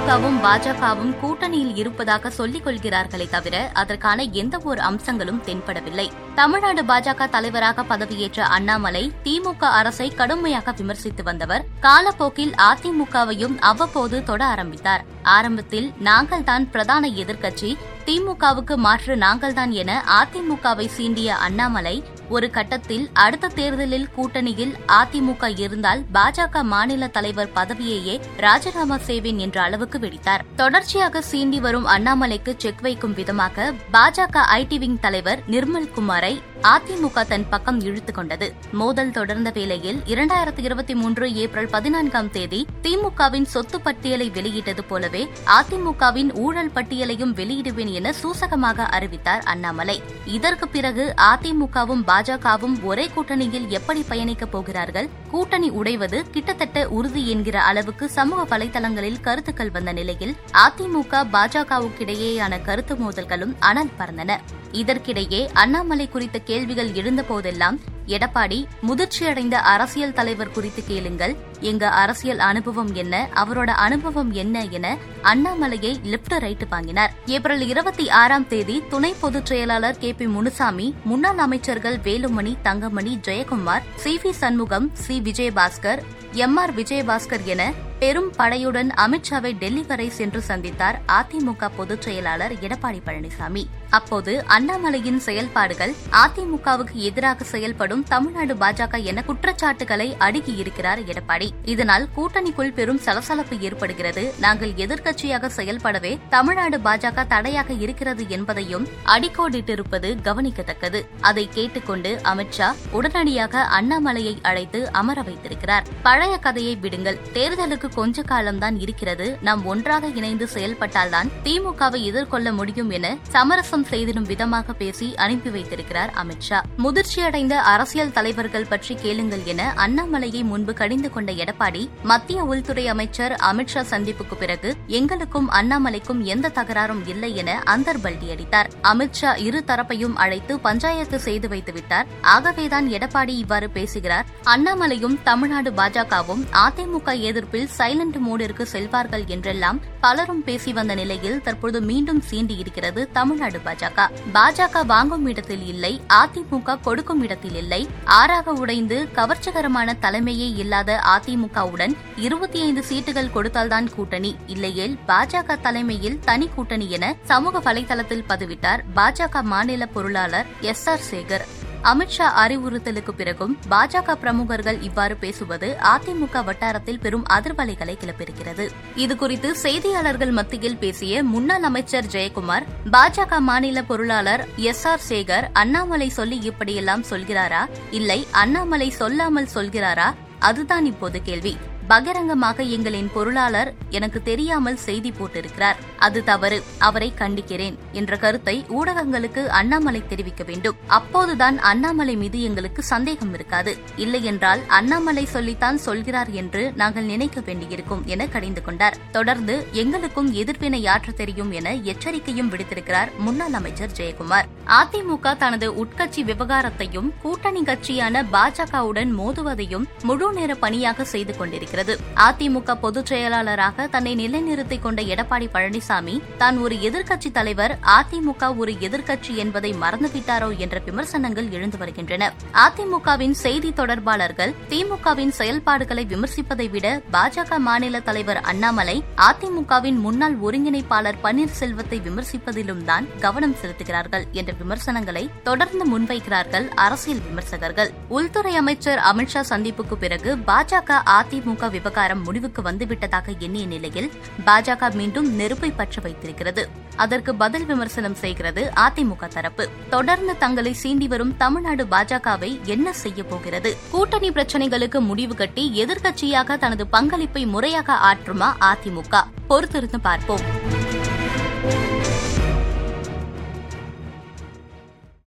திமுகவும் பாஜகவும் கூட்டணியில் இருப்பதாக சொல்லிக் கொள்கிறார்களே தவிர அதற்கான எந்த ஒரு அம்சங்களும் தென்படவில்லை. தமிழ்நாடு பாஜக தலைவராக பதவியேற்ற அண்ணாமலை திமுக அரசை கடுமையாக விமர்சித்து வந்தவர். காலப்போக்கில் அதிமுகவையும் அவ்வப்போது தொட ஆரம்பித்தார். ஆரம்பத்தில் நாங்கள்தான் பிரதான எதிர்க்கட்சி திமுகவுக்கு மாற்று நாங்கள்தான் என அதிமுகவை சீண்டிய அண்ணாமலை ஒரு கட்டத்தில் அடுத்த தேர்தலில் கூட்டணியில் அதிமுக இருந்தால் பாஜக மாநில தலைவர் பதவியையே ராஜினாமா செய்வேன் என்ற அளவுக்கு வெடித்தார். தொடர்ச்சியாக சீண்டி வரும் அண்ணாமலைக்கு செக் வைக்கும் விதமாக பாஜக ஐடி விங் தலைவர் நிர்மல் குமாரை அதிமுக தன் பக்கம் இழுத்துக் கொண்டது. மோதல் தொடர்ந்த வேளையில் இரண்டாயிரத்தி இருபத்தி மூன்று ஏப்ரல் பதினான்காம் தேதி திமுகவின் சொத்து பட்டியலை வெளியிட்டது போலவே அதிமுகவின் ஊழல் பட்டியலையும் வெளியிடுவேன் என சூசகமாக அறிவித்தார் அண்ணாமலை. இதற்கு பிறகு அதிமுகவும் பாஜகவும் ஒரே கூட்டணியில் எப்படி பயணிக்கப் போகிறார்கள்? கூட்டணி உடைவது கிட்டத்தட்ட உறுதி என்கிற அளவுக்கு சமூக வலைதளங்களில் கருத்துக்கள் வந்த நிலையில் அதிமுக பாஜகவுக்கிடையேயான கருத்து மோதல்களும் அனல் பறந்தன. இதற்கிடையே அண்ணாமலை குறித்த கேள்விகள் எழுந்தபோதெல்லாம் எடப்பாடி முதிர்ச்சியடைந்த அரசியல் தலைவர் குறித்து கேளுங்கள். எங்க அரசியல் அனுபவம் என்ன அவரோட அனுபவம் என்ன என அண்ணாமலையை லிப்ட் ரைட் வாங்கினார். ஏப்ரல் இருபத்தி ஆறாம் தேதி துணை பொதுச் செயலாளர் கே பி முனுசாமி முன்னாள் அமைச்சர்கள் Velumani Thangamani Jayakumar C V Shanmugam C Vijayabaskar M R Vijayabaskar என பெரும் படையுடன் அமித்ஷாவை டெல்லி வரை சென்று சந்தித்தார் அதிமுக பொதுச் செயலாளர் எடப்பாடி பழனிசாமி. அப்போது அண்ணாமலையின் செயல்பாடுகள் அதிமுகவுக்கு எதிராக செயல்படும் தமிழ்நாடு பாஜக என குற்றச்சாட்டுகளை அடுக்கியிருக்கிறார் எடப்பாடி. இதனால் கூட்டணிக்குள் பெரும் சலசலப்பு ஏற்படுகிறது. நாங்கள் எதிர்க்கட்சியாக செயல்படவே தமிழ்நாடு பாஜக தடையாக இருக்கிறது என்பதையும் அடிக்கோடிட்டிருப்பது கவனிக்கத்தக்கது. அதை கேட்டுக்கொண்டு அமித்ஷா உடனடியாக அண்ணாமலையை அழைத்து அமர வைத்திருக்கிறார். பழைய கதையை விடுங்கள். தேர்தலுக்கு கொஞ்ச காலம்தான் இருக்கிறது. நாம் ஒன்றாக இணைந்து செயல்பட்டால்தான் திமுகவை எதிர்கொள்ள முடியும் என சமரசம் செய்திடும் விதமாக பேசி அனுப்பி வைத்திருக்கிறார் அமித்ஷா முதிர்ச்சியடைந்த அரசியல் தலைவர்கள் பற்றி கேளுங்கள் என அண்ணாமலையை முன்பு கடிந்து கொண்ட எடப்பாடி மத்திய உள்துறை அமைச்சர் அமித்ஷா சந்திப்புக்கு பிறகு எங்களுக்கும் அண்ணாமலைக்கும் எந்த தகராறும் இல்லை என அந்தர்பல்டி அடித்தார் அமித்ஷா இரு தரப்பையும் அழைத்து பஞ்சாயத்து செய்து வைத்துவிட்டார் ஆகவேதான் எடப்பாடி இவ்வாறு பேசுகிறார். அண்ணாமலையும் தமிழ்நாடு பாஜகவும் அதிமுக எதிர்ப்பில் சைலண்ட் மோடிற்கு செல்வார்கள் என்றெல்லாம் பலரும் பேசி வந்த நிலையில் தற்போது மீண்டும் சீண்டி இருக்கிறது தமிழ்நாடு பாஜக. பாஜக வாங்கும் இடத்தில் இல்லை அதிமுக கொடுக்கும் இடத்தில் இல்லை. ஆறாக உடைந்து கவர்ச்சிகரமான தலைமையே இல்லாத அதிமுகவுடன் இருபத்தி ஐந்து சீட்டுகள் கொடுத்தால்தான் கூட்டணி. இல்லையேல் பாஜக தலைமையில் தனி கூட்டணி என சமூக வலைதளத்தில் பதிவிட்டார் பாஜக மாநில பொருளாளர் எஸ் ஆர் சேகர். அமித்ஷா அறிவுறுத்தலுக்கு பிறகும் பாஜக பிரமுகர்கள் இவ்வாறு பேசுவது அதிமுக வட்டாரத்தில் பெரும் அதிர்வலைகளை கிளப்பியிருக்கிறது. இதுகுறித்து செய்தியாளர்கள் மத்தியில் பேசிய முன்னாள் அமைச்சர் ஜெயக்குமார் பாஜக மாநில பொருளாளர் எஸ் ஆர் சேகர் அண்ணாமலை சொல்லி இப்படியெல்லாம் சொல்கிறாரா? இல்லை அண்ணாமலை சொல்லாமல் சொல்கிறாரா? அதுதான் இப்போது கேள்வி. பகிரங்கமாக எங்களின் பொருளாளர் எனக்கு தெரியாமல் செய்தி போட்டிருக்கிறார். அது தவறு. அவரை கண்டிக்கிறேன் என்ற கருத்தை ஊடகங்களுக்கு அண்ணாமலை தெரிவிக்க வேண்டும். அப்போதுதான் அண்ணாமலை மீது எங்களுக்கு சந்தேகம் இருக்காது. இல்லையென்றால் அண்ணாமலை சொல்லித்தான் சொல்கிறார் என்று நாங்கள் நினைக்க வேண்டியிருக்கும் என கடிந்து கொண்டார். தொடர்ந்து எங்களுக்கும் எதிர்ப்பினை ஆற்ற தெரியும் என எச்சரிக்கையும் விடுத்திருக்கிறார் முன்னாள் அமைச்சர் ஜெயக்குமார். அதிமுக தனது உட்கட்சி விவகாரத்தையும் கூட்டணி கட்சியான பாஜகவுடன் மோதுவதையும் முழு நேர பணியாக செய்து கொண்டிருக்கிறது. அதிமுக பொதுச் செயலாளராக தன்னை நிலைநிறுத்திக் கொண்ட எடப்பாடி பழனிசாமி தான் ஒரு எதிர்க்கட்சி தலைவர் அதிமுக ஒரு எதிர்க்கட்சி என்பதை மறந்துவிட்டாரோ? என்ற விமர்சனங்கள் எழுந்து வருகின்றன. அதிமுகவின் செய்தி தொடர்பாளர்கள் திமுகவின் செயல்பாடுகளை விமர்சிப்பதை விட பாஜக மாநில தலைவர் அண்ணாமலை அதிமுகவின் முன்னாள் ஒருங்கிணைப்பாளர் பன்னீர்செல்வத்தை விமர்சிப்பதிலும் தான் கவனம் செலுத்துகிறார்கள் என்ற விமர்சனங்களை தொடர்ந்து முன்வைக்கிறார்கள் அரசியல் விமர்சகர்கள். உள்துறை அமைச்சர் அமித்ஷா சந்திப்புக்கு பிறகு பாஜக அதிமுக விவகாரம் முடிவுக்கு வந்துவிட்டதாக எண்ணிய நிலையில் பாஜக மீண்டும் நெருப்பை பற்ற வைத்திருக்கிறது. அதற்கு பதில் விமர்சனம் செய்கிறது அதிமுக தரப்பு. தொடர்ந்து தங்களை சீண்டி வரும் தமிழ்நாடு பாஜகவை என்ன செய்ய போகிறது? கூட்டணி பிரச்சனைகளுக்கு முடிவு கட்டி எதிர்க்கட்சியாக தனது பங்களிப்பை முறையாக ஆற்றுமா அதிமுக? பொறுத்திருந்து பார்ப்போம்.